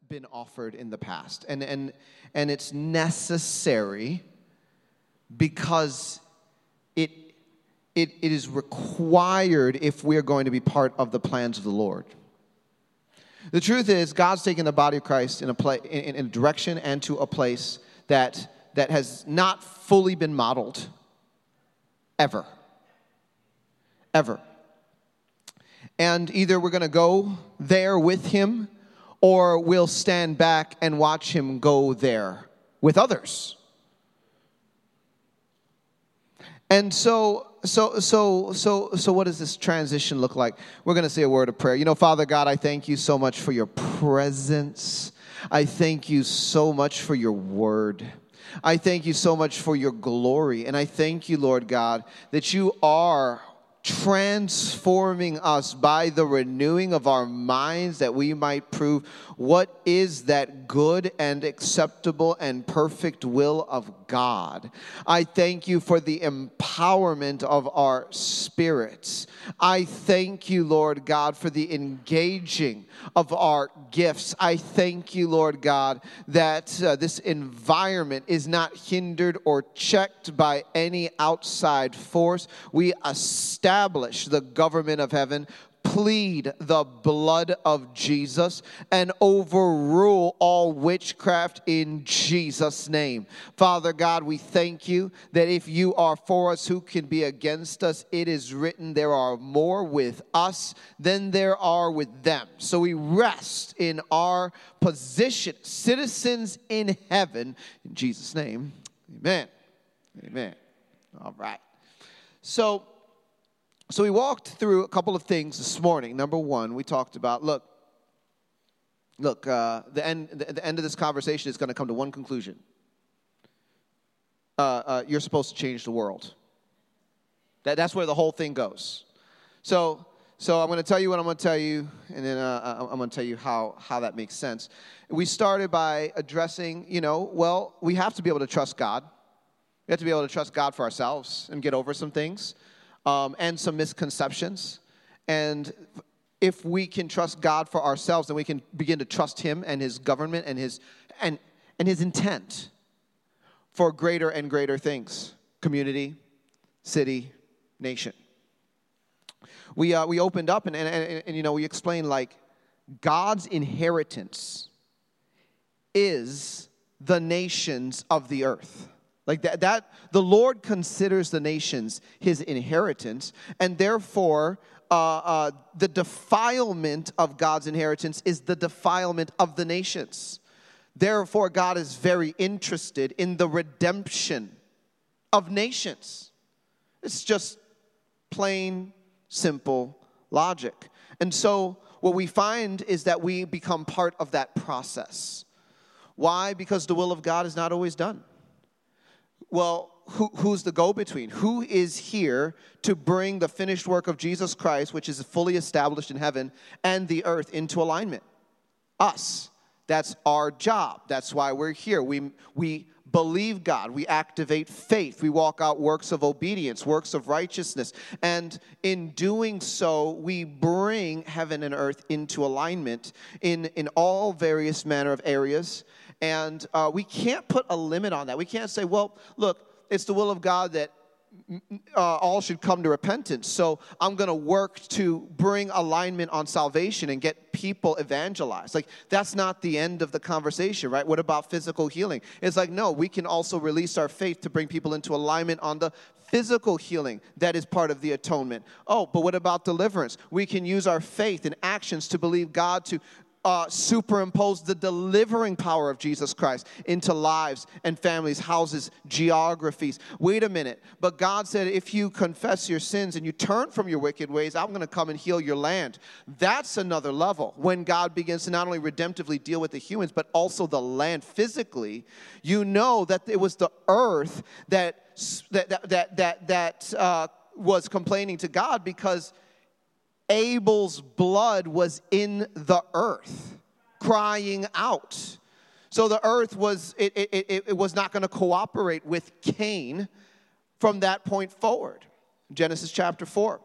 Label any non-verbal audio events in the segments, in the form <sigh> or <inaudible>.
have been offered in the past, and, and, and it's necessary because it, it, it is required if we're going to be part of the plans of the Lord. The truth is, God's taken the body of Christ in a, pla- in, in a direction and to a place that, that has not fully been modeled ever. Ever. And either we're going to go there with him or we'll stand back and watch him go there with others. And so, so, so, so, so, what does this transition look like? We're going to say a word of prayer. You know, Father God, I thank you so much for your presence. I thank you so much for your word. I thank you so much for your glory. And I thank you, Lord God, that you are transforming us by the renewing of our minds that we might prove what is that good and acceptable and perfect will of God. I thank you for the empowerment of our spirits. I thank you, Lord God, for the engaging of our gifts. I thank you, Lord God, that uh, this environment is not hindered or checked by any outside force. We establish the government of heaven plead the blood of Jesus and overrule all witchcraft in Jesus' name. Father God, we thank you that if you are for us, who can be against us? It is written, there are more with us than there are with them. So we rest in our position, citizens in heaven. In Jesus' name, amen. Amen. All right. So, so we walked through a couple of things this morning. Number one, we talked about look, look, uh, the, end, the, the, end of this conversation is going to come to one conclusion. Uh, uh, you're supposed to change the world. That, that's where the whole thing goes. So, so I'm going to tell you what I'm going to tell you, and then uh, I'm going to tell you how, how that makes sense. We started by addressing, you know, well, we have to be able to trust God. We have to be able to trust God for ourselves and get over some things um, and some misconceptions. And if we can trust God for ourselves, then we can begin to trust Him and His government and His, and, and his intent for greater and greater things community, city, nation. We, uh, we opened up and, and, and, and, you know, we explained like God's inheritance is the nations of the earth. Like that, that the Lord considers the nations his inheritance, and therefore, uh, uh, the defilement of God's inheritance is the defilement of the nations. Therefore, God is very interested in the redemption of nations. It's just plain, simple logic. And so, what we find is that we become part of that process. Why? Because the will of God is not always done well, who, who's the go between? Who is here to bring the finished work of Jesus Christ, which is fully established in heaven and the earth, into alignment? Us. That's our job. That's why we're here. We, we believe God. We activate faith. We walk out works of obedience, works of righteousness. And in doing so, we bring heaven and earth into alignment in, in all various manner of areas and uh, we can't put a limit on that. We can't say, well, look, it's the will of God that uh, all should come to repentance. So I'm going to work to bring alignment on salvation and get people evangelized. Like, that's not the end of the conversation, right? What about physical healing? It's like, no, we can also release our faith to bring people into alignment on the physical healing that is part of the atonement. Oh, but what about deliverance? We can use our faith and actions to believe God to uh, superimpose the delivering power of Jesus Christ into lives and families, houses, geographies. Wait a minute. But God said, if you confess your sins and you turn from your wicked ways, I'm going to come and heal your land. That's another level. When God begins to not only redemptively deal with the humans, but also the land physically, you know that it was the earth that, that, that, that, that, uh, was complaining to God because Abel's blood was in the earth, crying out. So the earth was, it, it, it, it was not going to cooperate with Cain from that point forward. Genesis chapter 4.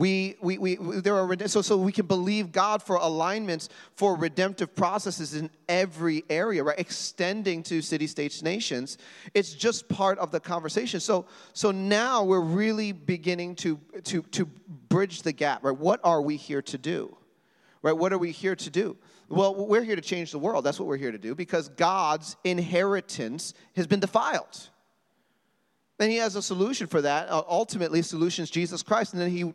We, we, we, there are, so, so we can believe God for alignments for redemptive processes in every area, right? Extending to city, states, nations. It's just part of the conversation. So, so now we're really beginning to, to, to bridge the gap, right? What are we here to do? Right? What are we here to do? Well, we're here to change the world. That's what we're here to do because God's inheritance has been defiled. And He has a solution for that. Uh, ultimately, solution is Jesus Christ, and then He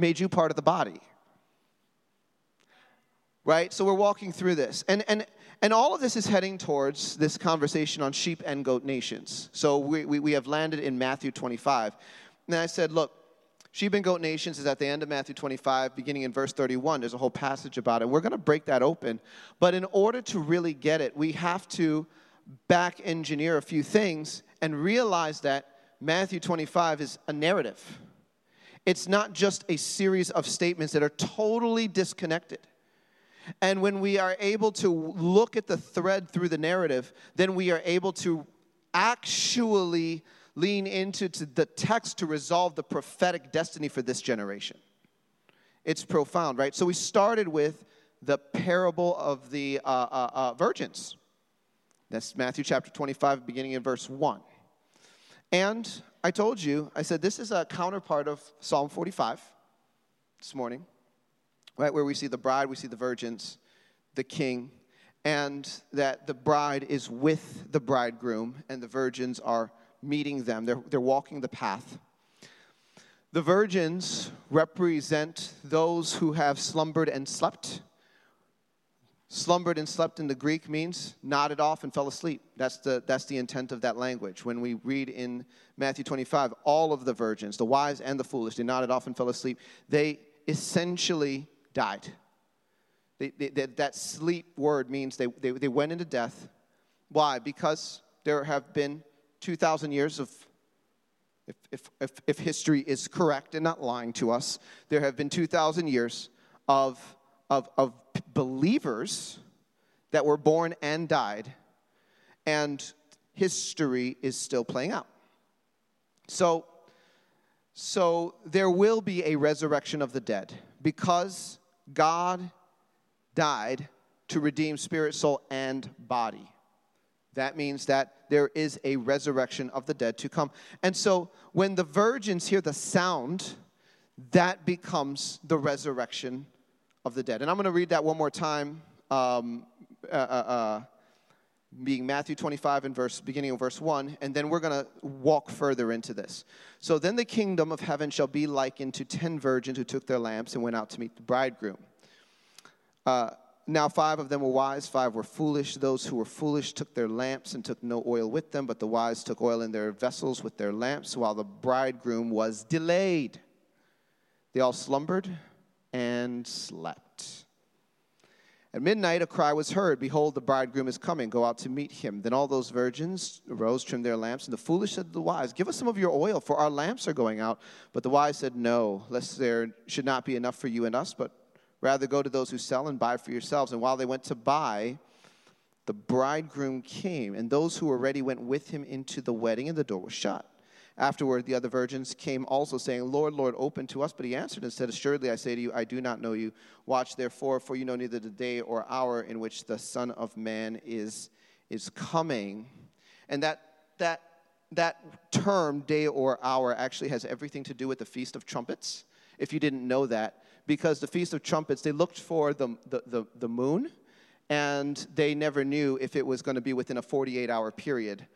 made you part of the body. Right? So we're walking through this. And, and, and all of this is heading towards this conversation on sheep and goat nations. So we, we, we have landed in Matthew 25. And I said, look, sheep and goat nations is at the end of Matthew 25, beginning in verse 31. There's a whole passage about it. We're going to break that open. But in order to really get it, we have to back engineer a few things and realize that Matthew 25 is a narrative. It's not just a series of statements that are totally disconnected. And when we are able to look at the thread through the narrative, then we are able to actually lean into the text to resolve the prophetic destiny for this generation. It's profound, right? So we started with the parable of the uh, uh, uh, virgins. That's Matthew chapter 25, beginning in verse 1. And I told you, I said this is a counterpart of Psalm 45 this morning, right? Where we see the bride, we see the virgins, the king, and that the bride is with the bridegroom and the virgins are meeting them. They're, they're walking the path. The virgins represent those who have slumbered and slept Slumbered and slept in the Greek means nodded off and fell asleep. That's the, that's the intent of that language. When we read in Matthew 25, all of the virgins, the wise and the foolish, they nodded off and fell asleep. They essentially died. They, they, they, that sleep word means they, they, they went into death. Why? Because there have been 2,000 years of, if, if, if, if history is correct and not lying to us, there have been 2,000 years of of, of believers that were born and died, and history is still playing out. So, so there will be a resurrection of the dead because God died to redeem spirit, soul, and body. That means that there is a resurrection of the dead to come. And so when the virgins hear the sound, that becomes the resurrection of the dead. And I'm going to read that one more time, um, uh, uh, uh, being Matthew 25 and verse, beginning of verse 1, and then we're going to walk further into this. So then the kingdom of heaven shall be likened to ten virgins who took their lamps and went out to meet the bridegroom. Uh, now, five of them were wise, five were foolish. Those who were foolish took their lamps and took no oil with them, but the wise took oil in their vessels with their lamps while the bridegroom was delayed. They all slumbered and slept. At midnight, a cry was heard Behold, the bridegroom is coming. Go out to meet him. Then all those virgins arose, trimmed their lamps, and the foolish said to the wise, Give us some of your oil, for our lamps are going out. But the wise said, No, lest there should not be enough for you and us, but rather go to those who sell and buy for yourselves. And while they went to buy, the bridegroom came, and those who were ready went with him into the wedding, and the door was shut. Afterward, the other virgins came also, saying, Lord, Lord, open to us. But he answered and said, Assuredly, I say to you, I do not know you. Watch therefore, for you know neither the day or hour in which the Son of Man is, is coming. And that, that, that term, day or hour, actually has everything to do with the Feast of Trumpets, if you didn't know that. Because the Feast of Trumpets, they looked for the, the, the, the moon, and they never knew if it was going to be within a 48 hour period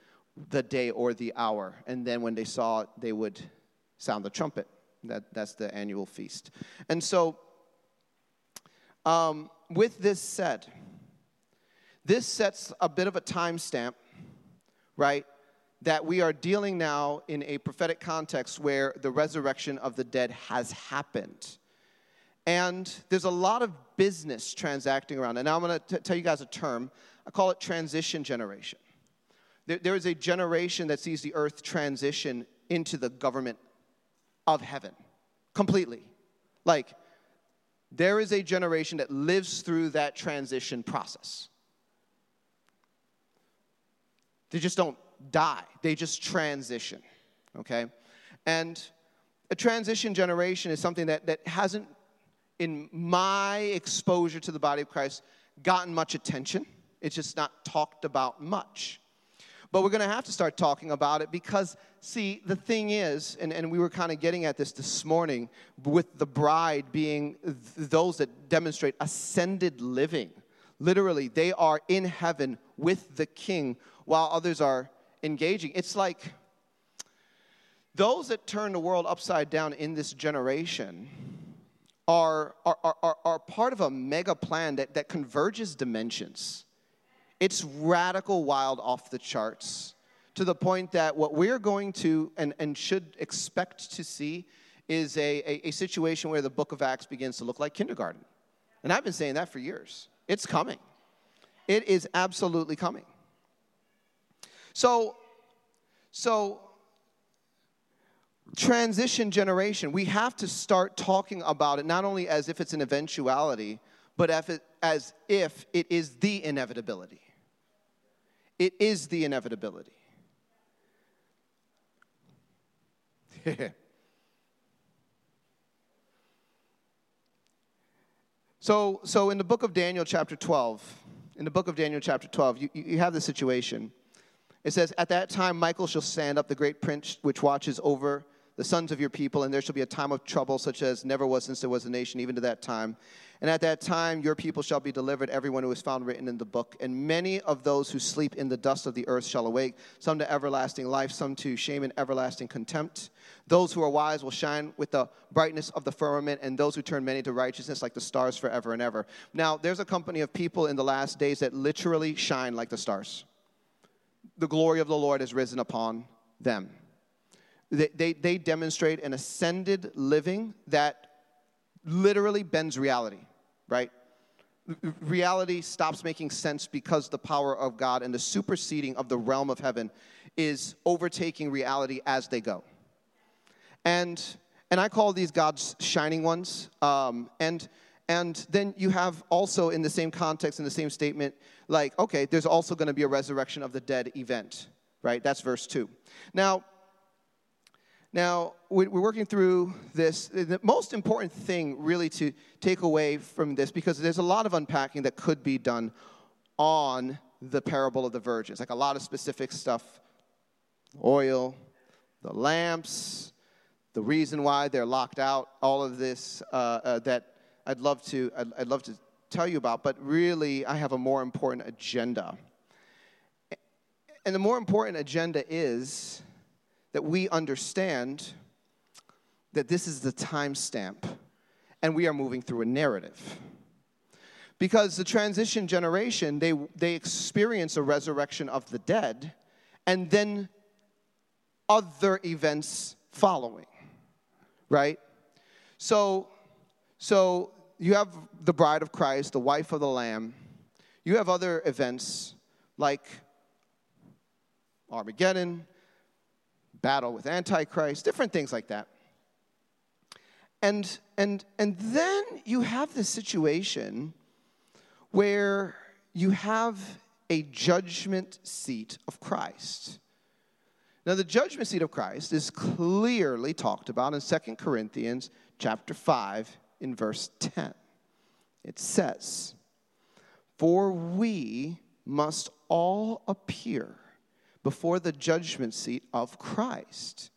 the day or the hour. And then when they saw it, they would sound the trumpet. That, that's the annual feast. And so, um, with this said, this sets a bit of a timestamp, right? That we are dealing now in a prophetic context where the resurrection of the dead has happened. And there's a lot of business transacting around. And now I'm going to tell you guys a term. I call it transition generation. There, there is a generation that sees the earth transition into the government of heaven completely. Like, there is a generation that lives through that transition process. They just don't die, they just transition, okay? And a transition generation is something that, that hasn't, in my exposure to the body of Christ, gotten much attention. It's just not talked about much. But we're going to have to start talking about it because, see, the thing is, and, and we were kind of getting at this this morning with the bride being th- those that demonstrate ascended living. Literally, they are in heaven with the king while others are engaging. It's like those that turn the world upside down in this generation are, are, are, are, part of a mega plan that, that converges dimensions. It's radical, wild, off the charts to the point that what we're going to and, and should expect to see is a, a, a situation where the book of Acts begins to look like kindergarten. And I've been saying that for years. It's coming. It is absolutely coming. So, so transition generation, we have to start talking about it not only as if it's an eventuality, but as if it is the inevitability. It is the inevitability. <laughs> so, so in the book of Daniel, chapter 12, in the book of Daniel, chapter 12, you, you have the situation. It says, At that time, Michael shall stand up, the great prince which watches over the sons of your people, and there shall be a time of trouble such as never was since there was a nation, even to that time. And at that time, your people shall be delivered, everyone who is found written in the book. And many of those who sleep in the dust of the earth shall awake, some to everlasting life, some to shame and everlasting contempt. Those who are wise will shine with the brightness of the firmament, and those who turn many to righteousness like the stars forever and ever. Now, there's a company of people in the last days that literally shine like the stars. The glory of the Lord has risen upon them. They, they, they demonstrate an ascended living that literally bends reality, right? Reality stops making sense because the power of God and the superseding of the realm of heaven is overtaking reality as they go. And, and I call these God's shining ones. Um, and, and then you have also in the same context, in the same statement, like, okay, there's also going to be a resurrection of the dead event, right? That's verse 2. Now, now, we're working through this. The most important thing, really, to take away from this, because there's a lot of unpacking that could be done on the parable of the virgins, like a lot of specific stuff oil, the lamps, the reason why they're locked out, all of this uh, uh, that I'd love, to, I'd, I'd love to tell you about, but really, I have a more important agenda. And the more important agenda is that we understand that this is the timestamp and we are moving through a narrative. Because the transition generation, they, they experience a resurrection of the dead and then other events following, right? So, so you have the bride of Christ, the wife of the Lamb. You have other events like Armageddon, battle with Antichrist, different things like that. And, and, and then you have this situation where you have a judgment seat of Christ. Now, the judgment seat of Christ is clearly talked about in 2 Corinthians chapter 5 in verse 10. It says, For we must all appear before the judgment seat of Christ,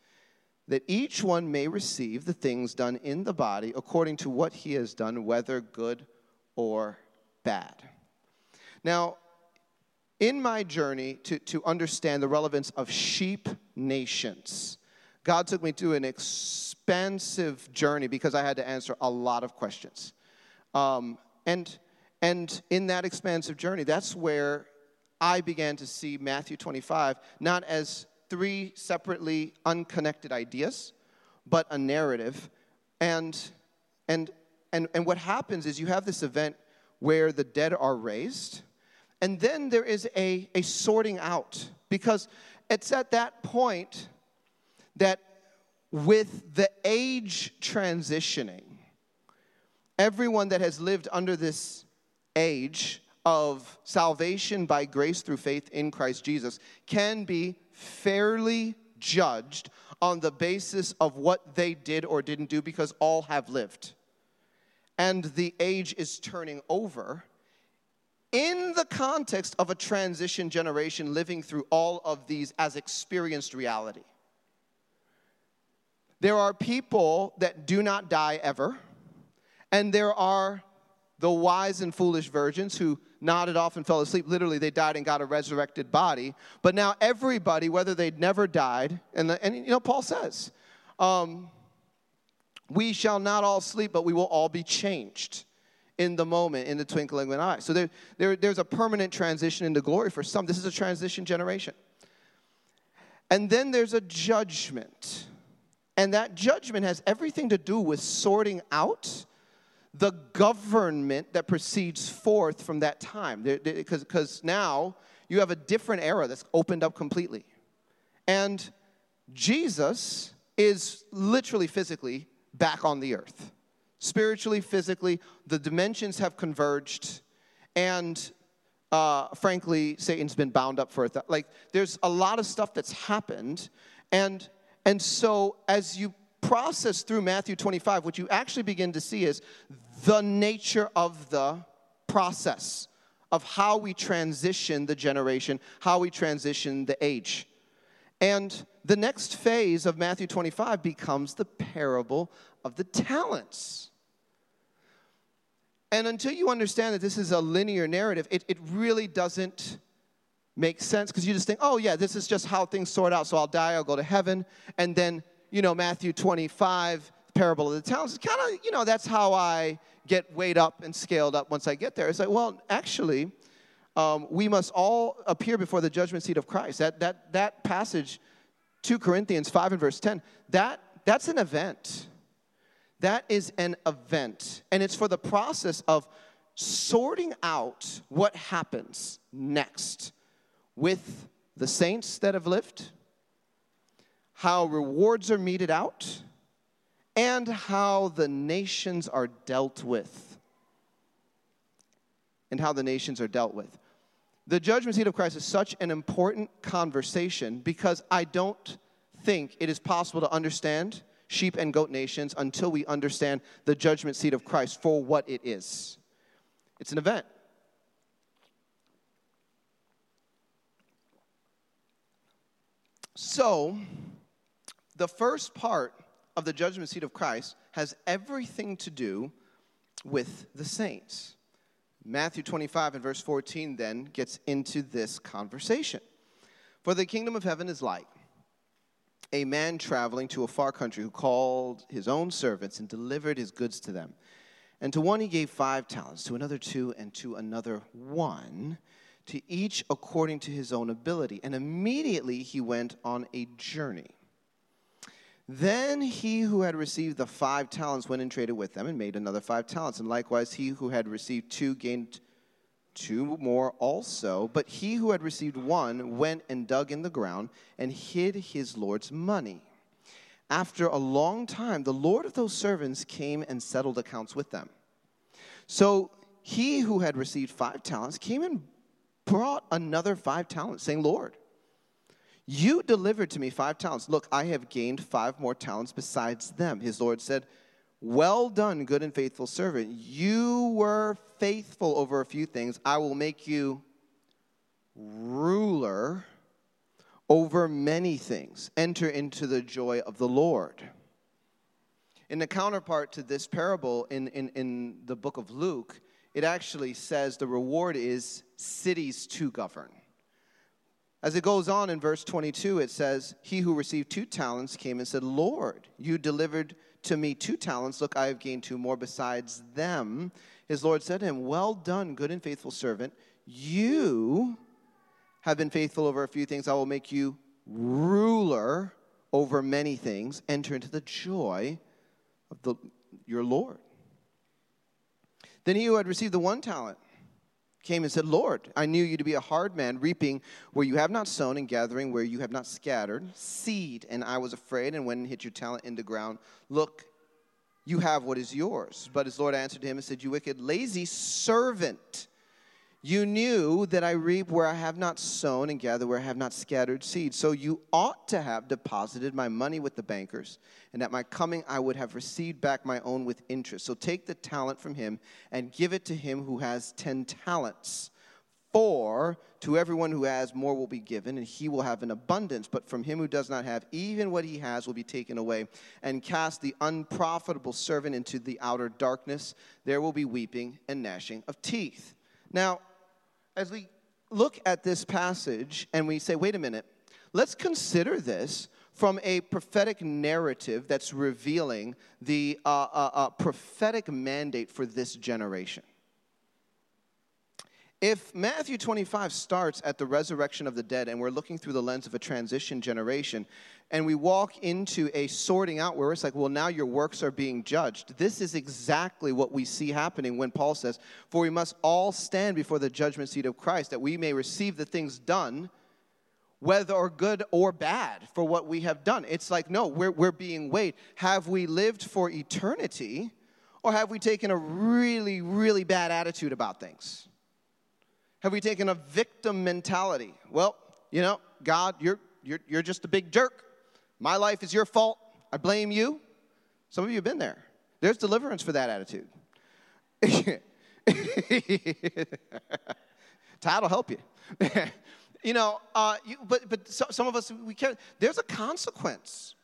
that each one may receive the things done in the body according to what he has done, whether good or bad. Now, in my journey to, to understand the relevance of sheep nations, God took me through an expansive journey because I had to answer a lot of questions. Um, and, and in that expansive journey, that's where I began to see Matthew 25 not as three separately unconnected ideas, but a narrative. And, and, and, and what happens is you have this event where the dead are raised, and then there is a, a sorting out. Because it's at that point that with the age transitioning, everyone that has lived under this age of salvation by grace through faith in Christ Jesus can be fairly judged on the basis of what they did or didn't do because all have lived. And the age is turning over in the context of a transition generation living through all of these as experienced reality. There are people that do not die ever, and there are the wise and foolish virgins who nodded off and fell asleep. Literally, they died and got a resurrected body. But now, everybody, whether they'd never died, and, the, and you know, Paul says, um, we shall not all sleep, but we will all be changed in the moment, in the twinkling of an eye. So there, there, there's a permanent transition into glory for some. This is a transition generation. And then there's a judgment. And that judgment has everything to do with sorting out the government that proceeds forth from that time. Because now you have a different era that's opened up completely. And Jesus is literally, physically back on the earth. Spiritually, physically, the dimensions have converged. And uh, frankly, Satan's been bound up for it. Like, there's a lot of stuff that's happened. And, and so, as you process through Matthew 25, what you actually begin to see is the nature of the process of how we transition the generation, how we transition the age. And the next phase of Matthew 25 becomes the parable of the talents. And until you understand that this is a linear narrative, it, it really doesn't make sense because you just think, oh, yeah, this is just how things sort out. So I'll die, I'll go to heaven. And then, you know, Matthew 25 parable of the talents. It's kind of, you know, that's how I get weighed up and scaled up once I get there. It's like, well, actually, um, we must all appear before the judgment seat of Christ. That, that, that passage, 2 Corinthians 5 and verse 10, that, that's an event. That is an event. And it's for the process of sorting out what happens next with the saints that have lived, how rewards are meted out, and how the nations are dealt with. And how the nations are dealt with. The judgment seat of Christ is such an important conversation because I don't think it is possible to understand sheep and goat nations until we understand the judgment seat of Christ for what it is. It's an event. So, the first part of the judgment seat of Christ has everything to do with the saints. Matthew 25 and verse 14 then gets into this conversation. For the kingdom of heaven is like a man traveling to a far country who called his own servants and delivered his goods to them. And to one he gave five talents, to another two, and to another one, to each according to his own ability. And immediately he went on a journey. Then he who had received the five talents went and traded with them and made another five talents. And likewise, he who had received two gained two more also. But he who had received one went and dug in the ground and hid his Lord's money. After a long time, the Lord of those servants came and settled accounts with them. So he who had received five talents came and brought another five talents, saying, Lord, you delivered to me five talents. Look, I have gained five more talents besides them. His Lord said, Well done, good and faithful servant. You were faithful over a few things. I will make you ruler over many things. Enter into the joy of the Lord. In the counterpart to this parable in, in, in the book of Luke, it actually says the reward is cities to govern. As it goes on in verse 22, it says, He who received two talents came and said, Lord, you delivered to me two talents. Look, I have gained two more besides them. His Lord said to him, Well done, good and faithful servant. You have been faithful over a few things. I will make you ruler over many things. Enter into the joy of the, your Lord. Then he who had received the one talent came and said, Lord, I knew you to be a hard man, reaping where you have not sown and gathering where you have not scattered seed. And I was afraid and went and hid your talent in the ground. Look, you have what is yours. But his Lord answered him and said, You wicked, lazy servant. You knew that I reap where I have not sown and gather where I have not scattered seed. So you ought to have deposited my money with the bankers, and at my coming I would have received back my own with interest. So take the talent from him and give it to him who has ten talents. For to everyone who has, more will be given, and he will have an abundance. But from him who does not have, even what he has will be taken away. And cast the unprofitable servant into the outer darkness. There will be weeping and gnashing of teeth. Now, as we look at this passage and we say, wait a minute, let's consider this from a prophetic narrative that's revealing the uh, uh, uh, prophetic mandate for this generation. If Matthew 25 starts at the resurrection of the dead and we're looking through the lens of a transition generation, and we walk into a sorting out where it's like, well, now your works are being judged. This is exactly what we see happening when Paul says, For we must all stand before the judgment seat of Christ, that we may receive the things done, whether or good or bad, for what we have done. It's like, no, we're, we're being weighed. Have we lived for eternity, or have we taken a really, really bad attitude about things? Have we taken a victim mentality? Well, you know, God, you're, you're, you're just a big jerk. My life is your fault. I blame you. Some of you have been there. There's deliverance for that attitude. <laughs> Todd will help you. <laughs> you know, uh, you, but, but so, some of us, we can't. There's a consequence,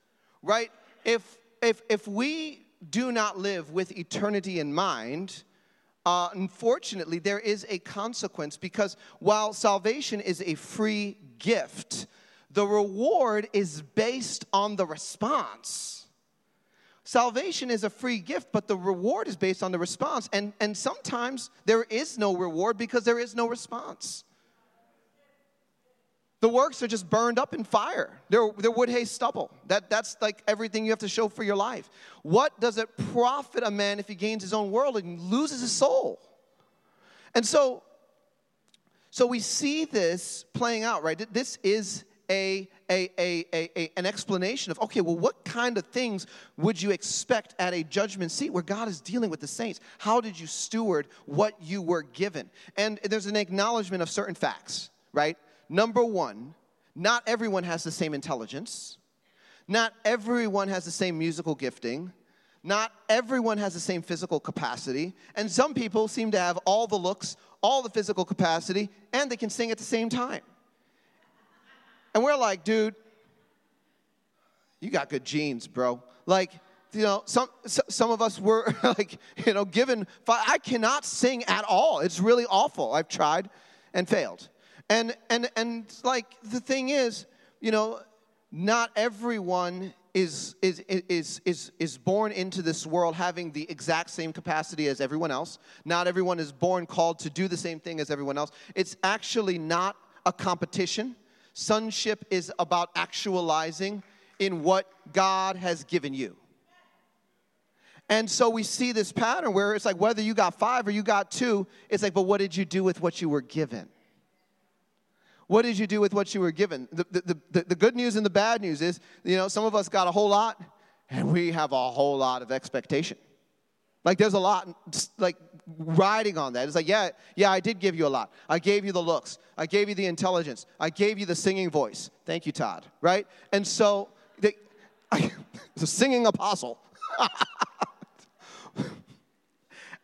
right? If, if, if we do not live with eternity in mind, uh, unfortunately, there is a consequence because while salvation is a free gift, the reward is based on the response. Salvation is a free gift, but the reward is based on the response. And, and sometimes there is no reward because there is no response. The works are just burned up in fire. They're, they're wood, hay, stubble. That, that's like everything you have to show for your life. What does it profit a man if he gains his own world and loses his soul? And so, so we see this playing out, right? This is a, a, a, a, an explanation of, okay, well, what kind of things would you expect at a judgment seat where God is dealing with the saints? How did you steward what you were given? And there's an acknowledgement of certain facts, right? Number one, not everyone has the same intelligence. Not everyone has the same musical gifting. Not everyone has the same physical capacity. And some people seem to have all the looks, all the physical capacity, and they can sing at the same time. And we're like, dude, you got good genes, bro. Like, you know, some some of us were <laughs> like, you know, given. I cannot sing at all. It's really awful. I've tried and failed. And, and, and like the thing is, you know, not everyone is, is, is, is, is born into this world having the exact same capacity as everyone else. Not everyone is born called to do the same thing as everyone else. It's actually not a competition. Sonship is about actualizing in what God has given you. And so we see this pattern where it's like whether you got five or you got two, it's like, but what did you do with what you were given? What did you do with what you were given? The, the, the, the good news and the bad news is, you know, some of us got a whole lot and we have a whole lot of expectation. Like there's a lot like riding on that. It's like, yeah, yeah, I did give you a lot. I gave you the looks. I gave you the intelligence. I gave you the singing voice. Thank you, Todd. Right? And so they, I, <laughs> the singing apostle. <laughs>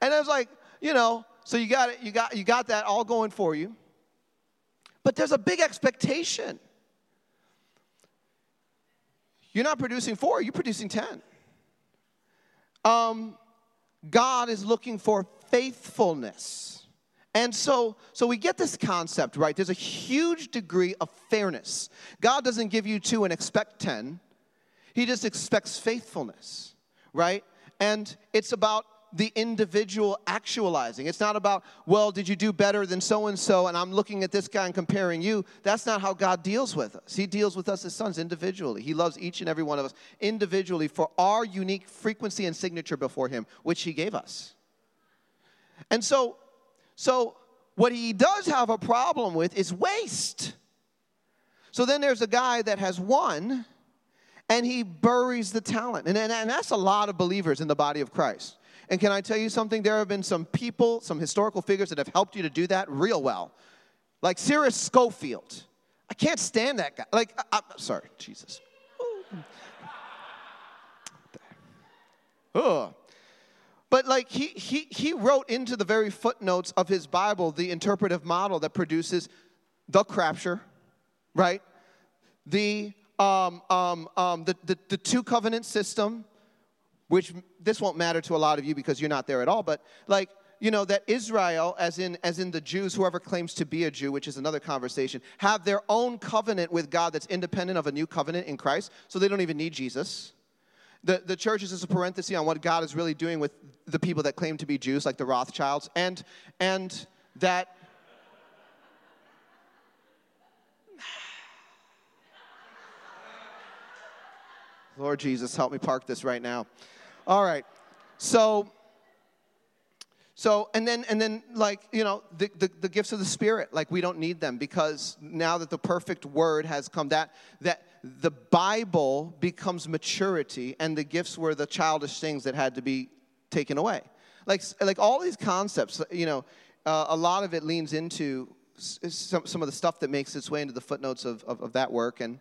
and I was like, you know, so you got it, you got you got that all going for you. But there's a big expectation. You're not producing four, you're producing 10. Um, God is looking for faithfulness. And so, so we get this concept, right? There's a huge degree of fairness. God doesn't give you two and expect 10, He just expects faithfulness, right? And it's about the individual actualizing. It's not about, well, did you do better than so and so, and I'm looking at this guy and comparing you. That's not how God deals with us. He deals with us as sons individually. He loves each and every one of us individually for our unique frequency and signature before Him, which He gave us. And so, so what He does have a problem with is waste. So then there's a guy that has one and he buries the talent. And, and, and that's a lot of believers in the body of Christ. And can I tell you something? There have been some people, some historical figures that have helped you to do that real well. Like Cyrus Scofield. I can't stand that guy. Like, I, am sorry, Jesus. Ugh. But like he, he, he wrote into the very footnotes of his Bible the interpretive model that produces the crapture, right? The, um, um, um, the, the, the two covenant system, which this won't matter to a lot of you because you're not there at all, but like, you know, that Israel, as in, as in the Jews, whoever claims to be a Jew, which is another conversation, have their own covenant with God that's independent of a new covenant in Christ, so they don't even need Jesus. The, the church is just a parenthesis on what God is really doing with the people that claim to be Jews, like the Rothschilds, and, and that. <sighs> Lord Jesus, help me park this right now. All right. So, so and then and then like you know the, the, the, gifts of the spirit like we don't need them because now that the perfect word has come that that the bible becomes maturity and the gifts were the childish things that had to be taken away. Like like all these concepts you know uh, a lot of it leans into some, some of the stuff that makes its way into the footnotes of, of, of that work. And,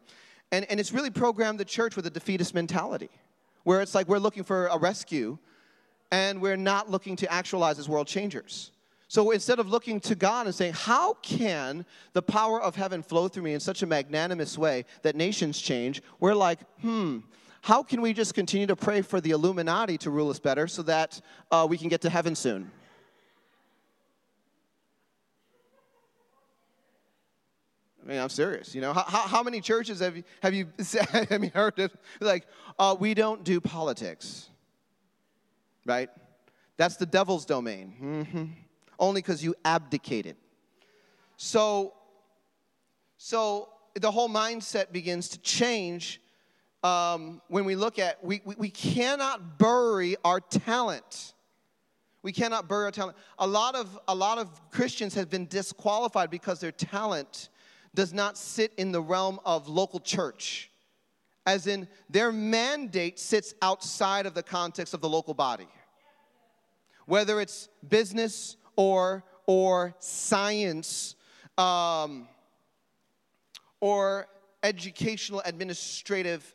and and it's really programmed the church with a defeatist mentality where it's like we're looking for a rescue and we're not looking to actualize as world changers. So instead of looking to God and saying, How can the power of heaven flow through me in such a magnanimous way that nations change? We're like, Hmm, how can we just continue to pray for the Illuminati to rule us better so that uh, we can get to heaven soon? I mean, I'm serious. You know, how, how many churches have you, have you, <laughs> have you heard of? Like, uh, we don't do politics right? That's the devil's domain. Mm-hmm. Only because you abdicated. So, so the whole mindset begins to change um, when we look at we, we, we cannot bury our talent. We cannot bury our talent. A lot of a lot of Christians have been disqualified because their talent does not sit in the realm of local church. As in, their mandate sits outside of the context of the local body whether it's business or, or science um, or educational administrative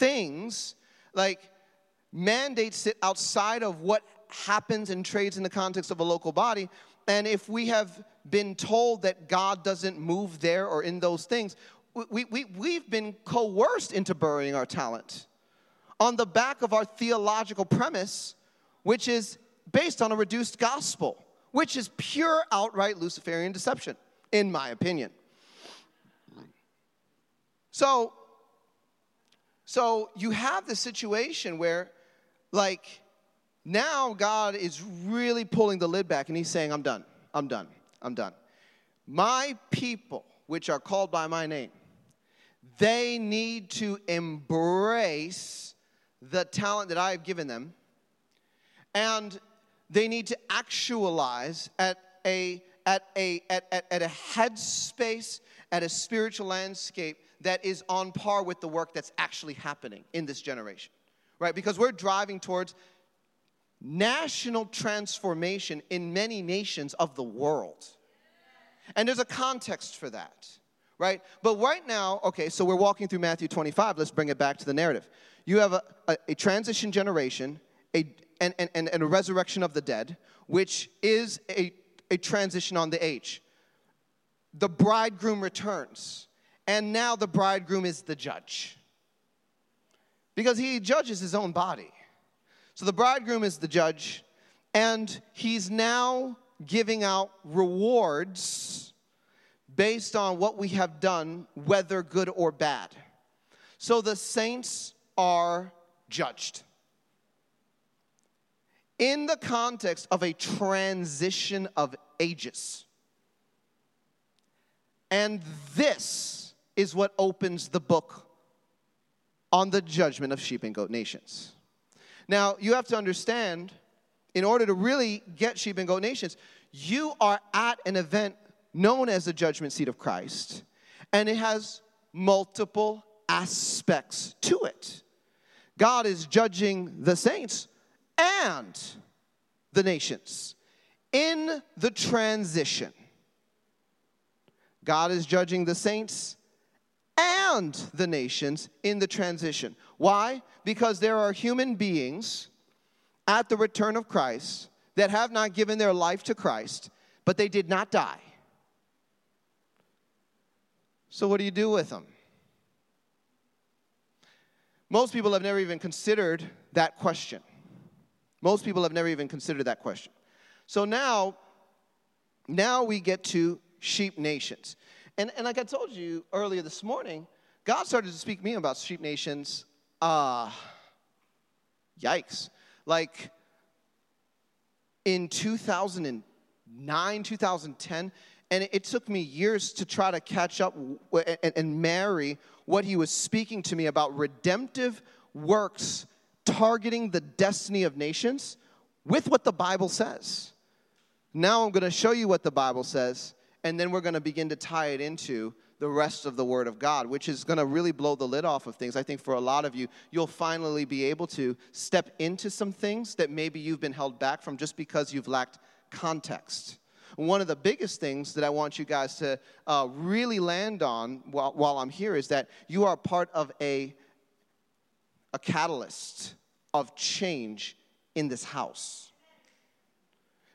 things, like mandates sit outside of what happens and trades in the context of a local body. And if we have been told that God doesn't move there or in those things, we, we, we've been coerced into burying our talent on the back of our theological premise, which is based on a reduced gospel, which is pure outright Luciferian deception, in my opinion. So, so you have the situation where, like, now God is really pulling the lid back and he's saying, I'm done, I'm done, I'm done. My people, which are called by my name, they need to embrace the talent that I have given them and they need to actualize at a at a at, at, at a headspace at a spiritual landscape that is on par with the work that's actually happening in this generation right because we're driving towards national transformation in many nations of the world. And there's a context for that right? But right now okay so we're walking through matthew 25 let's bring it back to the narrative. You have a, a, a transition generation a, and, and, and a resurrection of the dead, which is a, a transition on the age. The bridegroom returns, and now the bridegroom is the judge. Because he judges his own body. So the bridegroom is the judge, and he's now giving out rewards based on what we have done, whether good or bad. So the saints are judged in the context of a transition of ages. And this is what opens the book on the judgment of sheep and goat nations. Now, you have to understand, in order to really get sheep and goat nations, you are at an event known as the judgment seat of Christ, and it has multiple aspects to it. God is judging the saints and the nations. In the transition, God is judging the saints and the nations in the transition. Why? Because there are human beings at the return of Christ that have not given their life to Christ, but they did not die. So, what do you do with them? Most people have never even considered that question. Most people have never even considered that question. So now, now we get to sheep nations. And, and like I told you earlier this morning, God started to speak to me about sheep nations. Uh, yikes. Like in 2009, 2010, and it took me years to try to catch up and marry what he was speaking to me about redemptive works targeting the destiny of nations with what the Bible says. Now I'm going to show you what the Bible says, and then we're going to begin to tie it into the rest of the Word of God, which is going to really blow the lid off of things. I think for a lot of you, you'll finally be able to step into some things that maybe you've been held back from just because you've lacked context. One of the biggest things that I want you guys to uh, really land on while, while I'm here is that you are part of a, a catalyst of change in this house.